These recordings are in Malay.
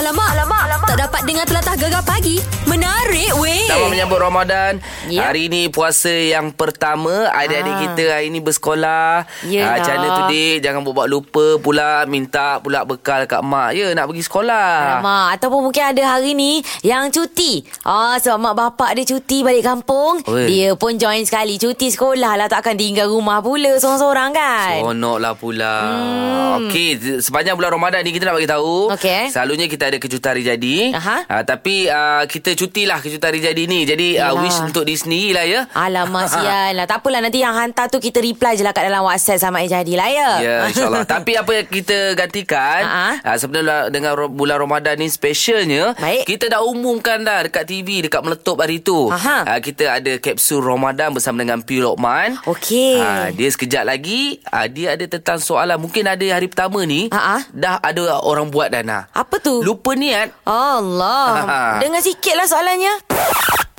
Alamak, alamak, alamak. Tak dapat dengar telatah gegar pagi. Menarik weh. Selamat menyambut Ramadan. Ya. Hari ini puasa yang pertama. Adik-adik Ah. kita hari ini bersekolah. Yelah. Ah, mana tu, Dik? Jangan buat lupa pula minta pula bekal kat mak. Ya, nak pergi sekolah. Mak Ataupun mungkin ada hari ni Yang cuti ah, Sebab mak bapak dia cuti balik kampung Oi. Dia pun join sekali Cuti sekolah lah Takkan tinggal rumah pula Seorang-seorang kan Seronok lah pula hmm. Okey Sepanjang bulan Ramadan ni Kita nak bagi tahu Okey. Selalunya kita ada kejutan hari jadi Aha. uh, Tapi uh, Kita cutilah kejutan hari jadi ni Jadi uh. Wish untuk diri sendiri lah ya Alamak sial lah Tak apalah nanti yang hantar tu Kita reply je lah kat dalam WhatsApp Sama eh jadilah ya Ya insyaAllah Tapi apa yang kita gantikan uh, Sebenarnya dengan ro- bulan Ramadan ni Specialnya Baik. Kita dah umumkan dah Dekat TV Dekat meletup hari tu Aha. uh, Kita ada kapsul Ramadan Bersama dengan P. Lokman Okey. Ah, Dia sekejap lagi uh, Dia ada tentang soalan Mungkin ada hari pertama ni Ha-ha. Dah ada orang buat dana Apa tu? Lupa niat Allah. Dengar sikit lah soalannya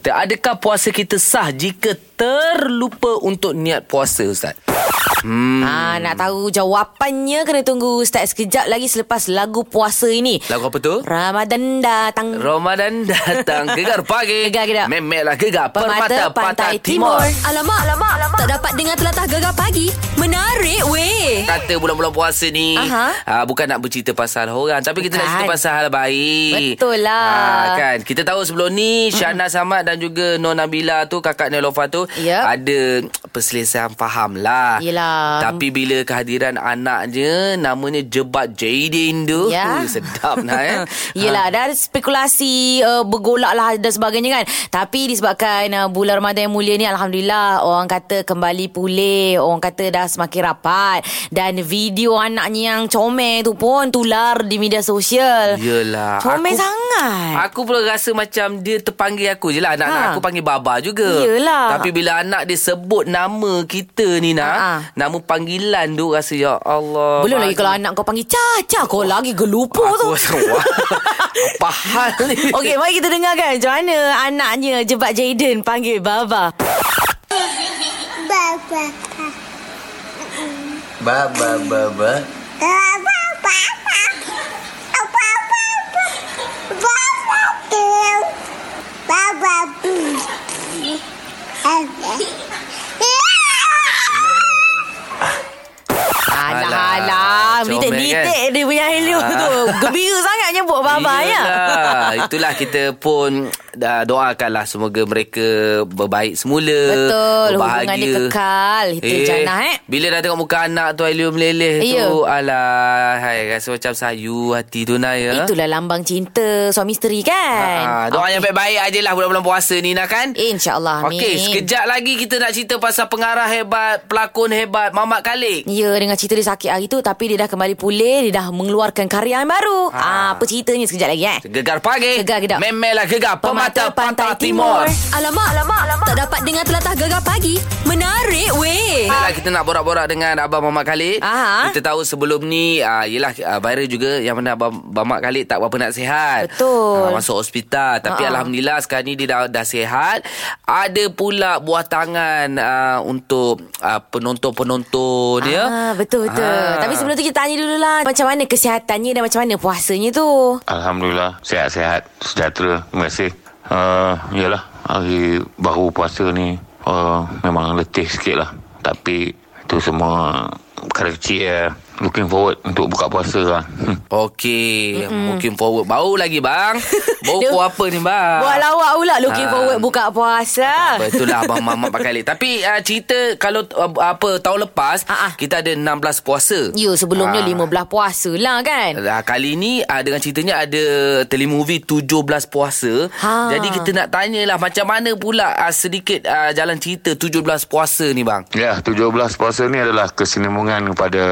Adakah puasa kita sah Jika terlupa untuk niat puasa Ustaz? Hmm. ha, Nak tahu jawapannya Kena tunggu Ustaz sekejap lagi Selepas lagu puasa ini Lagu apa tu? Ramadan datang Ramadan datang Gegar pagi Gegar gerak. Memelah gegar Permata Permata, Pantai Pantai, Timur. Timur, Alamak, alamak, alamak. Tak dapat dengar telatah gegar pagi. Menarik weh. Kata bulan-bulan puasa ni Aha. uh, Bukan nak bercerita pasal orang Tapi kita nak Bukan. cerita pasal hal baik Betul lah. Ah, kan Kita tahu sebelum ni Syahna Samad dan juga Non Nabila tu Kakak Nelofa tu Yep. Ada perselisihan faham lah Yelah. Tapi bila kehadiran anaknya Namanya Jebat Jaden tu Ya. uh, Sedap lah eh. Yelah dah ada spekulasi uh, Bergolak lah dan sebagainya kan. Tapi disebabkan uh, Bulan Ramadan yang mulia ni Alhamdulillah Orang kata kembali pulih. Orang kata dah semakin rapat. Dan video anaknya yang comel tu pun Tular di media sosial. Yelah Comel sangat. Aku pula rasa macam Dia terpanggil aku je lah. Anak-anak Ha. aku panggil Baba juga. Yelah. Tapi bila anak dia sebut Nama kita ni nak Ha-ha. Nama panggilan tu Rasa ya Allah Belum lagi kalau anak kau panggil Caca Kau lagi gelupu tu. Aku rasa wah, Apa hal ni? Okey, mari kita dengarkan macam mana anaknya Jebat Jaden panggil Baba. Baba. Baba Alah, Alah, alah. comel Nitik-nitik kan? dia punya hello Ah. tu. Gembira sangat nyebut Baba ya. Yelah. Itulah kita pun dah doakanlah semoga mereka berbaik semula. Betul, berbahagia. hubungan dia kekal. Itu jannah, eh. Bila dah tengok muka anak tu Ailio meleleh Ya. tu. Alah, hai, rasa macam sayu hati tu nak ya. Itulah lambang cinta suami isteri kan. Ha, doa yang baik-baik aje lah bulan-bulan puasa ni nak kan? InsyaAllah. Amin. Okey, sekejap lagi kita nak cerita pasal pengarah hebat, pelakon hebat, Mamat Khalid. Ya, dengan cerita dia sakit hari tu tapi dia dah kembali pulih, dia dah mengeluarkan karya yang baru. Ha. Ah, apa ceritanya sekejap lagi eh? Gegar pagi. Gegar gedap. Memelah gegar Pemata pemata, Pantai Timur. Alamak, alamak, alamak. Tak dapat dengar telatah gegar pagi. Menarik weh. Baiklah kita nak borak-borak dengan Abang Mamat Khalid. Aha. Kita tahu sebelum ni uh, Yelah uh, viral juga Yang mana Abang Mamat Khalid tak berapa nak sihat Betul. Ah, Masuk hospital Tapi Ha-ha. Alhamdulillah sekarang ni dia dah, dah sihat Ada pula buah tangan uh, Untuk uh, penonton-penonton ya. Ah, betul betul. Ah. Tapi sebelum tu kita tanya dululah macam mana kesihatannya dan macam mana puasanya tu. Alhamdulillah Sihat-sihat Sejahtera Terima kasih uh, Yalah. Hari baru puasa ni uh, Memang letih sikit lah. Tapi Itu semua Perkara kecil ya Looking forward Untuk buka puasa lah. Okey Mungkin forward Bau lagi bang Bau Dia- kau apa ni bang Buat lawak pula looking Ah. forward buka puasa. Betul lah Abang Mamat pakai lip Tapi uh, cerita Kalau uh, apa tahun lepas ah. Kita ada 16 puasa Ya, sebelumnya Ah. 15 puasa lah kan. Uh, kali ni uh, dengan ceritanya ada telemovie 17 puasa. Ha. Jadi kita nak tanyalah macam mana pula uh, sedikit uh, jalan cerita 17 puasa ni bang. Ya 17 puasa ni adalah Kesinambungan kepada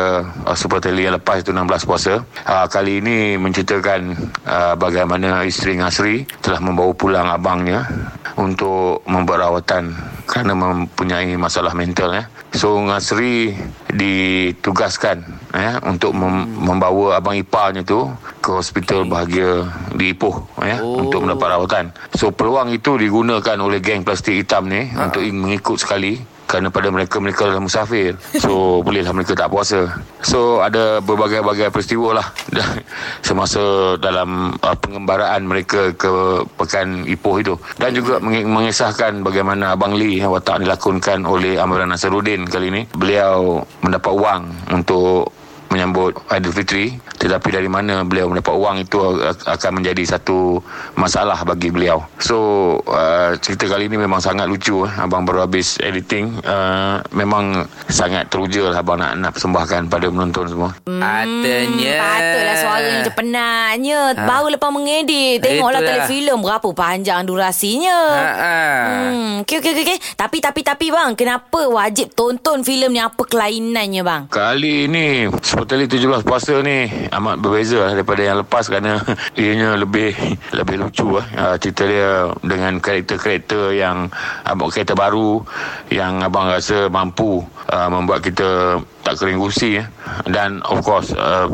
uh, Super Tele yang lepas itu 16 puasa. Uh, Kali ini menceritakan uh, Bagaimana isteri Ngasri Telah membawa pulang abangnya Untuk membuat rawatan Kerana mempunyai masalah mental ya. So Ngasri ditugaskan ya, Untuk mem- membawa abang iparnya tu Ke hospital bahagia di Ipoh ya, Oh. Untuk mendapat rawatan. So peluang itu digunakan oleh geng plastik hitam ni Untuk mengikut sekali kerana pada mereka mereka adalah musafir. So bolehlah mereka tak puasa. So ada berbagai-bagai peristiwa lah. Semasa dalam uh, pengembaraan mereka ke pekan Ipoh itu. Dan juga meng- mengisahkan bagaimana Abang Lee watak dilakonkan oleh Amran Nasaruddin kali ini. Beliau mendapat wang untuk menyambut Aidilfitri tetapi dari mana beliau mendapat wang itu akan menjadi satu masalah bagi beliau so uh, cerita kali ini memang sangat lucu eh. abang baru habis editing uh, memang sangat teruja lah abang nak, nak persembahkan pada penonton semua Hmm, Patutlah suaranya macam penatnya ha. Baru lepas mengedit Tengoklah Itulah. telefilm Berapa panjang durasinya Ha, ha. Hmm, okay, okay, okay. Tapi, tapi, tapi bang, kenapa wajib tonton filem ni? Apa kelainannya bang? Kali ini Seperti 17 puasa ni Amat berbeza lah daripada yang lepas Kerana ianya lebih Lebih lucu lah uh, Cerita dia Dengan karakter-karakter yang Abang karakter baru Yang abang rasa mampu uh, Membuat kita Tak kering gusi eh. Dan of course uh,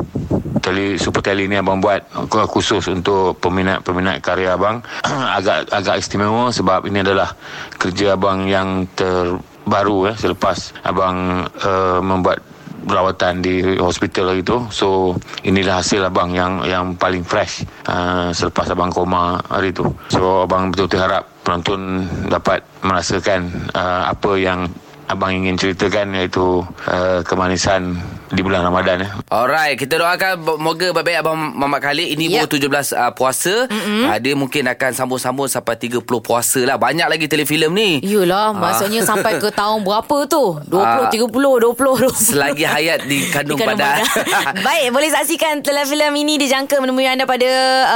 Tele, Super Tele ni abang buat khusus untuk peminat-peminat karya abang agak agak istimewa sebab ini adalah kerja abang yang terbaru eh selepas abang uh, membuat perawatan di hospital hari tu. So inilah hasil abang yang yang paling fresh uh, selepas abang koma hari tu. So abang betul-betul harap penonton dapat merasakan uh, apa yang abang ingin ceritakan iaitu uh, kemanisan di bulan Ramadan eh. Alright, kita doakan moga baik-baik Abang Mamat Khalid. Ini Yep. baru 17 uh, puasa. Mm-hmm. Uh, dia mungkin akan sambung-sambung sampai 30 puasa lah. Banyak lagi telefilm ni. Yelah, Ah. maksudnya sampai ke tahun berapa tu? 20, Ah. 30, 20, 20. Selagi hayat di kandung Di kandung badan. badan. Baik, boleh saksikan telefilm ini dijangka menemui anda pada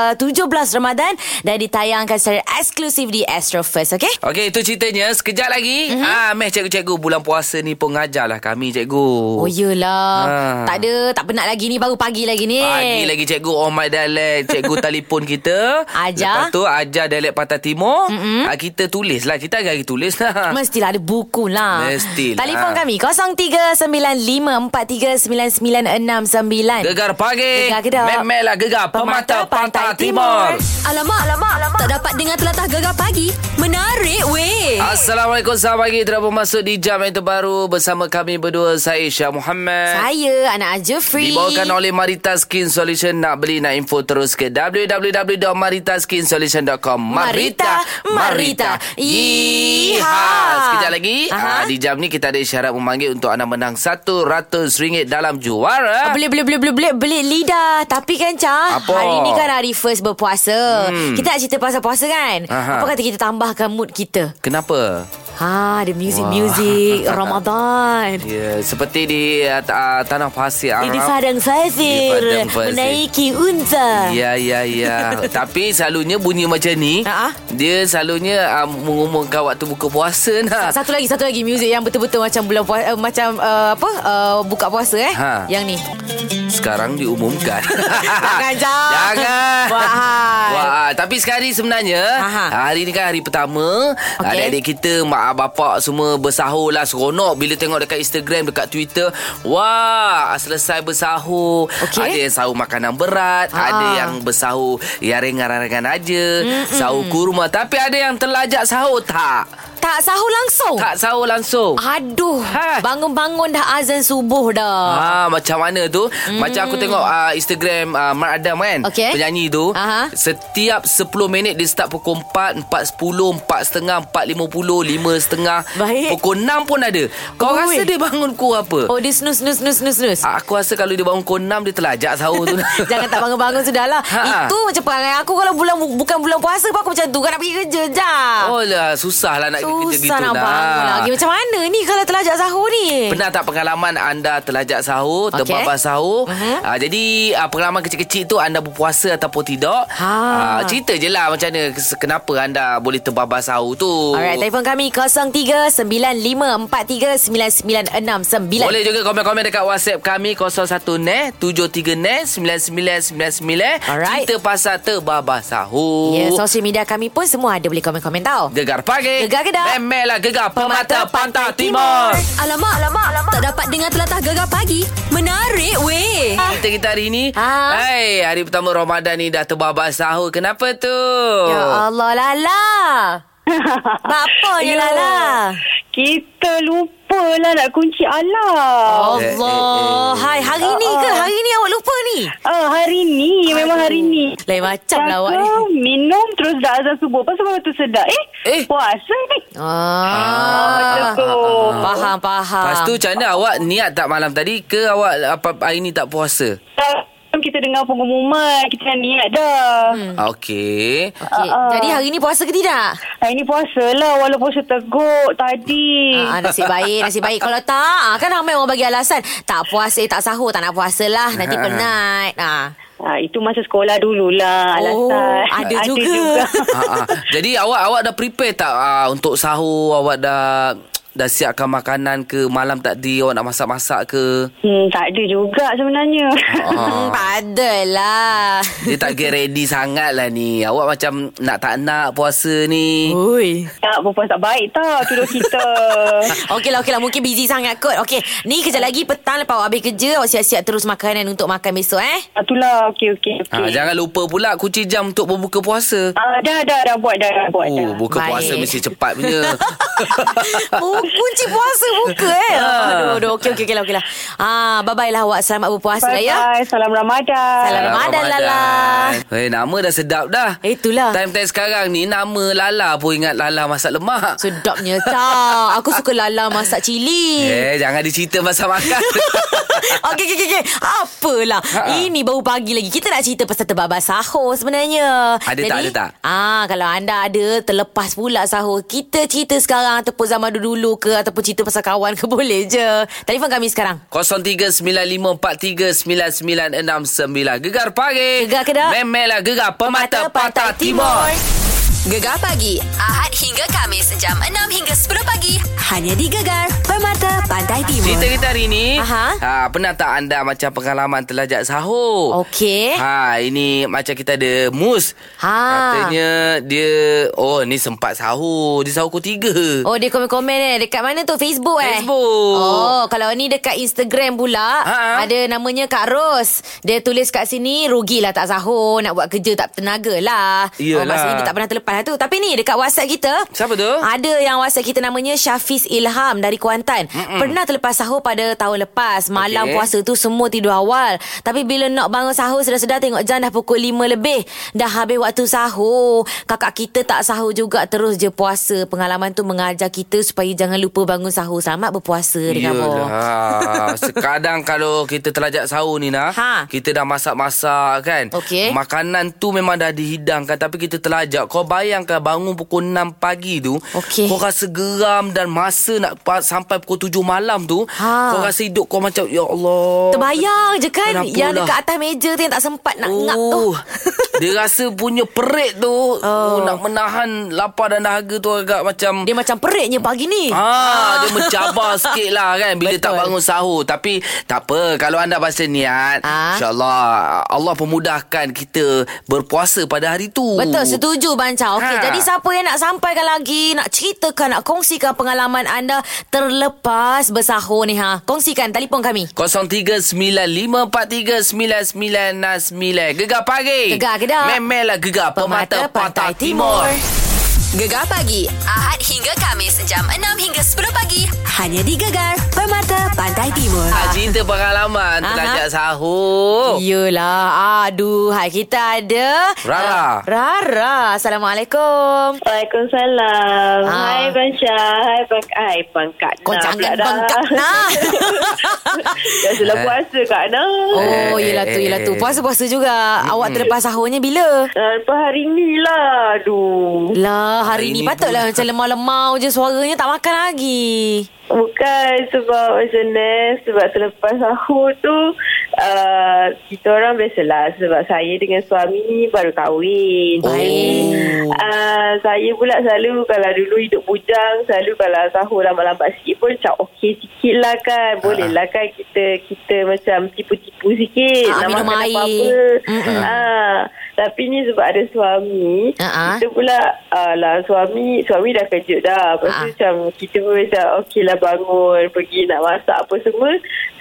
uh, 17 Ramadan dan ditayangkan secara eksklusif di Astro First, okey? Okey, itu ceritanya. Sekejap lagi. Mhm. Mm-hmm. Ah, meh cikgu-cikgu bulan puasa ni pun ngajarlah kami cikgu. Oh, yelah. Ah. Tak ada, tak penat lagi ni, baru pagi lagi ni. Pagi lagi cikgu Oh My Dialect Cikgu telefon kita Ajar. Lepas tu ajar dialek Pantai Timur mm-hmm. Kita tulis lah Kita hari tulis lah Mestilah ada buku lah. Mestilah. Telefon kami 0395439969. Gegar pagi Gegar Kedah. Memelah gegar Pemata Pantai Timur Alamak, alamak, alamak. Tak dapat dengar telatah gegar pagi. Menarik weh. Assalamualaikum Selamat pagi pun masuk di jam yang terbaru Bersama kami berdua Saya Syah Muhammad Saya Anak Aja Free. Dibawakan oleh Marita Skin Solution Nak beli nak info terus ke www.maritaskinsolution.com Marita, Marita. Yeehaw. Sekejap lagi Aha. uh, Di jam ni kita ada isyarat memanggil Untuk anda menang RM100 dalam juara Ah, Beli, beli, beli, beli, beli, beli lidah. Tapi kan, Cah, Apa? hari ni kan hari first berpuasa. Hmm. Kita nak cerita pasal puasa kan? Aha. Apa kata kita tambahkan mood kita? Kenapa? Ha, ada music-music Ramadan. Ya, seperti di uh, ta- tanah pasir Arab. Di padang pasir. Di padang pasir. Menaiki unta. Ya, ya, ya. Tapi selalunya bunyi macam ni, Ha-ha. dia selalunya uh, mengumumkan waktu buka puasa nak. Satu lagi satu lagi music yang betul-betul macam bulan puasa uh, macam uh, apa uh, buka puasa eh. Ha. Yang ni. Sekarang diumumkan. Jangan Jam. Jangan. Wahai. Wah, tapi sekarang sebenarnya Aha. hari ni kan hari pertama. Okey. Adik-adik kita, mak bapak semua bersahur lah seronok bila tengok dekat Instagram, dekat Twitter. Wah, selesai bersahur. Okey. Ada yang sahur makanan berat, Ah. ada yang bersahur yang ringan-ringan aja, sahur kurma. Tapi ada yang terlajak sahur tak? Tak sahur langsung. Tak sahur langsung. Aduh. Ha. Bangun-bangun dah azan subuh dah. Ah macam mana tu? Hmm. Macam aku tengok uh, Instagram uh, Mat Adam kan, Okey. penyanyi tu. Aha. Setiap 10 minit dia start pukul 4, 4.10, 4.30, 4.50, 5.30. Baik. Pukul 6 pun ada. Kau Oi. rasa dia bangun pukul apa? Oh dia snus snus snus snus snus. Aku rasa kalau dia bangun pukul 6 dia terlajak sahur tu. Jangan tak bangun-bangun sudahlah. Ha. Itu macam perangai aku kalau bulan bukan bulan puasa pun aku macam tu kan nak pergi kerja je. Oh lah, susah lah nak Susah nak bangun lagi. Macam mana ni kalau terlajak sahur ni? Pernah tak pengalaman anda terlajak sahur, Okey. terbabas sahur? Mhm. Uh, jadi uh, pengalaman kecil-kecil tu anda berpuasa ataupun tidak? Ha. Uh, cerita je lah macam mana kenapa anda boleh terbabas sahur tu. Alright, telefon kami 0395439969. Boleh juga komen-komen dekat WhatsApp kami 01 ne 73 ne 9999. Alright. Cerita pasal terbabas sahur. Ya, sosial media kami pun semua ada boleh komen-komen tau. Gegar pagi. Gegar Kedah. Memelah gegar pemata, Pemata pantai Pantai timur. Alamak, alamak, alamak. Tak dapat dengar telatah gegar pagi. Menarik weh. Kita kita hari ni Ha? Hai Hari pertama Ramadan ni Dah terbabas sahur Kenapa tu Ya Allah Lala. Bapa je Ya. Lala. Kita lupa lah nak kunci alam. Allah. Eh, eh, eh. Hai, hari ni ke? Hari ni awak lupa ni? Ah, hari ni, memang hari ni. Lain macam lah awak ni. Minum terus dah azan subuh. Pasal baru tu sedap. Eh, Eh. puasa ni. Ah. Macam tu. Faham, faham. Lepas tu macam mana awak niat tak malam tadi ke awak apa hari ni tak puasa? Tak, kita dengar pengumuman. Kita dah niat dah. Hmm. Okey. Okey. Ah, ah. Jadi hari ni puasa ke tidak? Hari ni puasa lah walaupun saya teguk tadi. Ah, nasib baik, nasib baik. Kalau tak, ah, kan ramai orang bagi alasan. Tak puasa, eh, tak sahur, tak nak puasa lah. Nanti penat. Ah. Ha, itu masa sekolah dululah Oh, alasan. ada juga. ha, ha. Jadi awak awak dah prepare tak uh, untuk sahur awak dah dah siapkan makanan ke malam tadi awak nak masak-masak ke? Hmm, tak ada juga sebenarnya. Tak adalah. Dia tak get ready sangat lah ni. Awak macam nak tak nak puasa ni. Ui. tak, perempuan tak baik tau tuduh kita. Okey lah, okey lah. Mungkin busy sangat kot. Okey. Ni kejap lagi petang lepas awak habis kerja, awak siap-siap terus makanan untuk makan besok eh. Itulah, okey, okey. Ha, Okay. jangan lupa pula kunci jam untuk berbuka puasa. Ah, dah, dah, dah buat, dah, dah buat. Oh, dah. buka Baik. puasa mesti cepat punya. Kunci puasa buka eh. Aduh, aduh. Okey, okey, okey lah, okey lah. Ah, bye-bye lah awak. Selamat berpuasa lah ya. Bye-bye. Salam Ramadan. Salam Ramadan, Lala. Eh, nama dah sedap dah. Itulah. Time-time sekarang ni nama Lala pun ingat Lala masak lemak. Sedapnya tak. Aku suka lala masak cili. Eh, jangan dicerita pasal makan. Okey, okey, okey. Apalah. Ha. Ini baru pagi lagi. Kita nak cerita pasal terbabas sahur sebenarnya. Ada tak, ada tak? Ah, kalau anda ada terlepas pula sahur, kita cerita sekarang ataupun zaman dulu-dulu ke ataupun cerita pasal kawan ke boleh je. Telefon kami sekarang. 0395439969 Gegar pagi Gegar ke tak? Memelah gegar Pemata, Pantai Timur Gegar pagi Ahad hingga Kamis jam 6 hingga 10 pagi hanya di Gegar Permata Pantai Timur. Cerita kita hari ni Aha. ha, Pernah tak anda macam pengalaman terlajak sahur Okey. Ha, ini macam kita ada Mus Ha. Katanya dia Oh ni sempat sahur Dia sahur pukul 3 Oh dia komen-komen eh Dekat mana tu Facebook eh Facebook. Oh kalau ni dekat Instagram pula Ha. Ada namanya Kak Ros Dia tulis kat sini Rugilah tak sahur Nak buat kerja tak tenaga lah Iyalah. oh, Maksudnya dia tak pernah terlepas lah tu Tapi ni dekat WhatsApp kita Siapa tu? Ada yang WhatsApp kita namanya Syafiz Ilham Dari Kuantan Mm-mm. Pernah terlepas sahur pada tahun lepas Malam Okey. puasa tu semua tidur awal Tapi bila nak bangun sahur Sedar-sedar tengok jam dah pukul 5 lebih Dah habis waktu sahur Kakak kita tak sahur juga Terus je puasa Pengalaman tu mengajar kita Supaya jangan lupa bangun sahur Selamat berpuasa Yalah. Sekadang kalau kita terlajak sahur ni nah, Ha. kita dah masak-masak kan. Okey. Makanan tu memang dah dihidangkan tapi kita terlajak. Kau bayangkan bangun pukul 6 pagi tu, Okey. kau rasa geram dan masa nak pa- sampai pukul 7 malam tu, Ha. kau rasa hidup kau macam ya Allah. Terbayang je kan Kenapa Yang lah? dekat atas meja tu Yang tak sempat nak ngap tu Oh, dia rasa punya perit tu oh. Oh, nak menahan lapar dan dahaga tu agak macam Dia macam peritnya pagi ni Ah, dia mencabar sikit lah kan Bila Betul. tak bangun sahur Tapi tak apa Kalau anda pasal niat Ah. InsyaAllah Allah pemudahkan kita Berpuasa pada hari tu Betul, setuju Banca. Okey, Ha. jadi siapa yang nak sampaikan lagi, nak ceritakan, nak kongsikan pengalaman anda terlepas bersahur ni ha. Kongsikan telefon kami. 0395439969 Gegar pagi Gegar ke tak? Memelah gegar Pemata, Pantai, Timur. Gegar pagi Ahad hingga Kamis jam 6 hingga 10 pagi hanya di Gegar Permata Pantai Timur. Ah, cerita pengalaman Aha. Terlajak sahur Yelah, aduh, hai kita ada Rara. Uh, Rara. Assalamualaikum. Waalaikumsalam. Ah. Hai Bansha. Hai Bang Hai Bangkat. Kau Nah, jangan dah. bengkak nah. Dah sudah puasa Kak Nah. oh, yelah tu, yelah tu. Puasa-puasa juga. Awak terlepas sahurnya bila? Uh, lepas hari ni lah. Aduh. Lah, hari, Hari ni ni patutlah macam lemau-lemau je suaranya tak makan lagi. Bukan sebab macam ni Sebab selepas sahur tu uh, Kita orang biasalah. Sebab saya dengan suami Baru kahwin. Baik. uh, Saya pula selalu Kalau dulu hidup bujang Selalu kalau sahur lambat-lambat sikit pun Macam okey sikit lah kan. Boleh lah kan Kita kita macam Tipu-tipu sikit. Ah, Nak makan apa-apa. Mm-mm. Ah, Tapi ni sebab ada suami ah. Kita pula uh, lah Suami Suami dah kejut dah. Lepas tu Ah. macam Kita pun macam Okey lah bangun Pergi nak masak apa semua.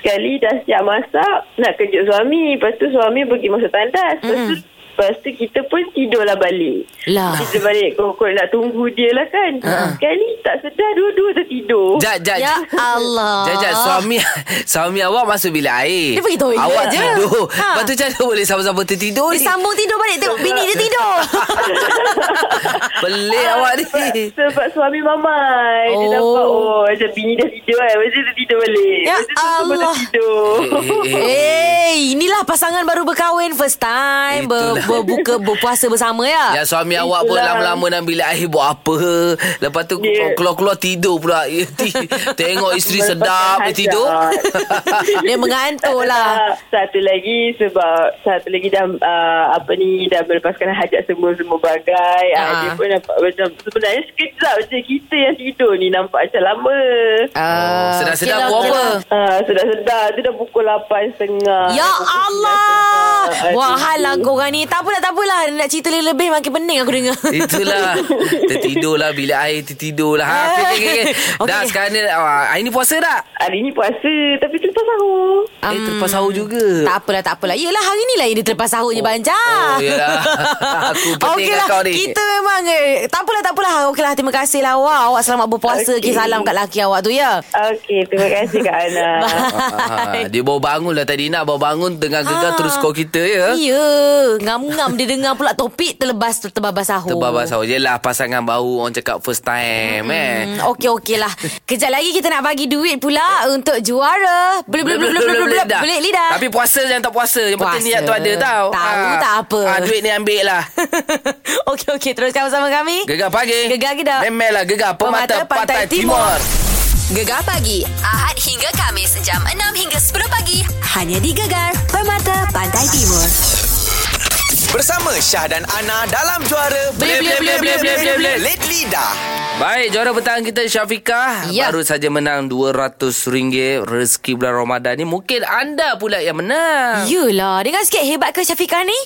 Sekali dah siap masak Nak kejut suami. Lepas tu suami pergi masuk tandas. Lepas tu Lepas tu kita pun tidurlah balik. Lah. Kita balik kokok nak tunggu dia lah kan. Ha. Sekali tak sedar dua-dua tertidur. Jat, jat. Ya Allah. Jat, jat. Suami, suami awak masuk bilik air. Dia pergi toilet Awak je. tidur. Ha. Lepas tu macam boleh sama-sama tertidur Dia ni? sambung tidur balik Tengok bini dia tidur Pelik Ah, awak ni. sebab, sebab suami mamai Dia Oh. nampak Oh macam bini dah tidur kan Lepas tu dia tidur balik Ya Lepas tu semua Allah. tertidur Eh, eh, eh. Eh, inilah pasangan baru berkahwin first time ber, Itulah. Berbuka berpuasa bersama ya. Yang suami awak pun Itulah. lama-lama dalam bilik air buat apa. Lepas tu Dia- keluar-keluar tidur pula. Tengok isteri sedap dia tidur. Dia mengantuk lah. Ah, Satu lagi sebab satu lagi dah uh, apa ni dah melepaskan hajat semua semua bagai. Ah. Ah. dia pun nampak macam sebenarnya sekejap je kita yang tidur ni nampak macam lama. Uh, sedap-sedap buat apa? Ah, sedar-sedar tu dah pukul 8.30. Ya Allah. Aduh. Wah, hal lah korang ni. Tak apalah, tak apalah. Nak cerita lebih makin pening aku dengar. Itulah Tertidurlah Bilik air tertidurlah ha, okay, okay, okay. Dah sekarang ni ah, Hari ni puasa tak? Hari ni puasa tapi terlepas sahur. Um, eh terlepas sahur juga Tak apalah, tak apalah. Yelah, hari ni lah yang dia terlepas sahur je, Banca. Oh yalah Aku pening Okey kat lah kau ni Kita memang eh, Tak apalah tak apalah Okey lah terima kasih lah awak Awak selamat berpuasa okay. Salam kat laki awak tu ya Okey, terima kasih Kak Ana. Ah, dia baru bangun lah tadi nak baru bangun tengah gegar Ah. terus call kita ya. Ya Ngam-ngam dia dengar pula topik Terlebas terbabas sahur Terbabas sahur Yelah pasangan baru Orang cakap first time eh. Hmm, okey okey lah. Kejap lagi kita nak bagi duit pula untuk juara. Boleh boleh boleh boleh boleh boleh. Boleh lidah. Tapi puasa jangan tak puasa Yang penting niat tu ada tau Tahu Ah. tak apa. ah, Duit ni ambil lah okey okey teruskan bersama kami. Gegar pagi Gegar kita. Memelah gegar Pemata, Pantai, Timur, Gegar pagi Ahad hingga Kamis jam 6 hingga 10 pagi hanya di Gegar Permata Pantai Timur. Bersama Syah dan Ana dalam juara Boleh, boleh, boleh, boleh, boleh, boleh, boleh. Let Lidah. Baik, juara petang kita Syafiqah Ya. Baru saja menang RM200 Rezeki bulan Ramadan ni Mungkin anda pula yang menang Yelah, dengar sikit hebat ke Syafiqah ni?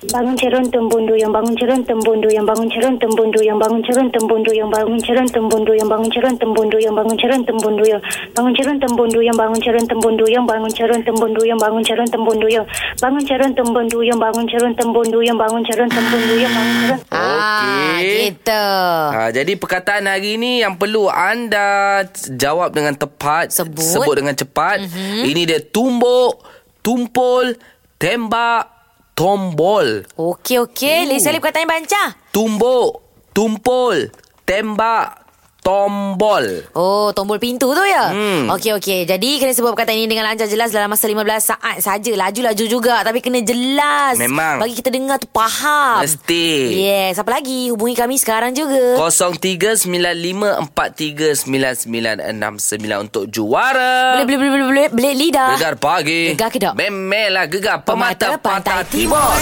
Bangun cerun tembundu yang bangun cerun tembundu yang bangun cerun tembundu yang bangun cerun tembundu yang bangun cerun tembundu yang bangun cerun tembundu yang bangun cerun tembundu yang bangun cerun tembundu yang bangun cerun tembundu yang bangun cerun tembundu yang bangun cerun tembundu yang bangun cerun tembundu yang bangun cerun tembundu yang bangun cerun tembundu yang bangun cerun Ah, Okey. gitu. Ha, jadi perkataan hari ni yang perlu anda jawab dengan tepat, Sebut. sebut dengan cepat. Mm-hmm. Ini dia tumbuk, tumpul, tembak, tombol. Okey okey, list sekali perkataan yang banca. Tumbuk, tumpul, tembak, tombol. Oh, tombol pintu tu ya? Hmm. Okey, okey. Jadi, kena sebut perkataan ini dengan lancar jelas dalam masa 15 saat saja. Laju-laju juga. Tapi kena jelas. Memang. Bagi kita dengar tu faham. Mesti. Yes. Apa lagi? Hubungi kami sekarang juga. 0395439969 untuk juara. Boleh, boleh, boleh, boleh, boleh. Belit lidah. Gegar pagi. Gegar kedok. Memelah gegar pemata, Pemata pantai, Pantai timur.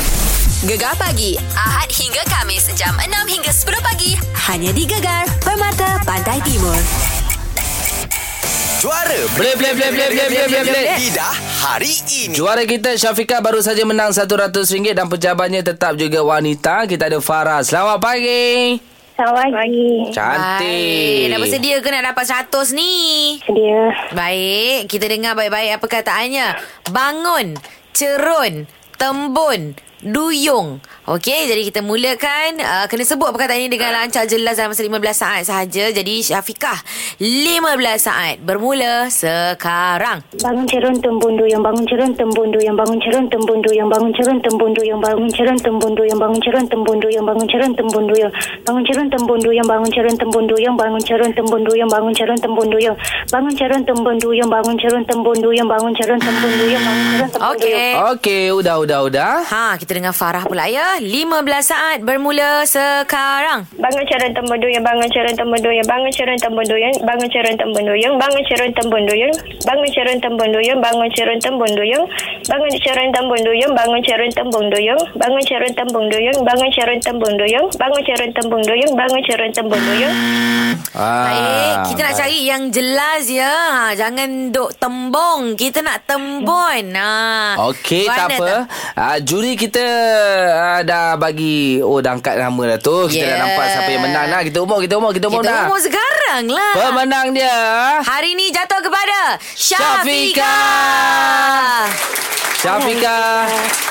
Gegar pagi Ahad hingga Kamis jam 6 hingga 10 pagi hanya di Gegar Permata Pantai Timur. Juara Boleh, boleh, boleh, boleh, boleh, boleh, boleh, boleh. Lidah hari ini. Juara kita Syafiqah baru saja menang RM100 dan pejabatnya tetap juga wanita. Kita ada Farah. Selamat pagi. Selamat pagi Cantik. Baik. Dah bersedia ke nak dapat 100 ni? Sedia Baik. Kita dengar baik-baik apa kataannya. Bangun. Cerun. Tembun. Duyung. Okey, jadi kita mulakan. Uh, kena sebut perkataan ini dengan lancar jelas dalam masa 15 saat sahaja. Jadi Syafiqah, 15 saat. Bermula sekarang. Bangun cerun tembundu yang bangun cerun tembundu yang bangun cerun tembundu yang bangun cerun tembundu yang bangun cerun tembundu yang bangun cerun tembundu yang bangun cerun tembundu yang bangun cerun tembundu yang bangun cerun tembundu yang bangun cerun tembundu yang bangun cerun tembundu yang bangun cerun tembundu yang bangun cerun tembundu yang bangun cerun tembundu yang bangun cerun tembundu Okey. Okey, udah, udah, udah. Ha, kita dengar Farah pula ya. 15 saat bermula sekarang. Bangun cerun tembundu yang bangun cerun tembundu yang bangun cerun tembundu yang bangun cerun tembundu yang bangun cerun tembundu yang bangun cerun tembundu yang bangun cerun tembundu yang bangun cerun tembundu yang bangun cerun tembundu yang bangun cerun tembundu yang bangun cerun tembundu yang bangun cerun tembundu yang bangun cerun tembundu yang Ah, Baik, kita nak cari yang jelas ya. Ha, jangan duk tembung. Kita nak tembun. Ha. Okey, tak apa. Uh, juri kita uh, dah bagi oh dah angkat nama dah tu. Kita Yeah. dah nampak siapa yang menang dah. Kita umur, kita umur, kita umur Kita dah. umur sekarang lah. Pemenang dia Hari ni jatuh kepada Syafiqah. Syafiqah. Syafiqah.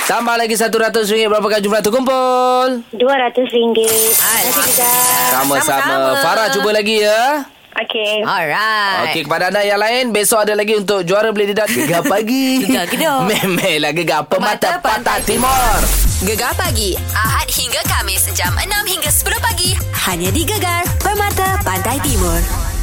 Tambah lagi RM100. Berapakah jumlah terkumpul? RM200. Terima. Sama-sama. Farah cuba lagi ya. Okey. Alright. Okey, kepada anda yang lain, besok ada lagi untuk juara beli lidah Gegar Pagi. Gegar Gedor. Memelah Gegar Pemata Pantai Timur. Gegar pagi Ahad hingga Kamis jam 6 hingga 10 pagi hanya di Gegar Permata Pantai Timur.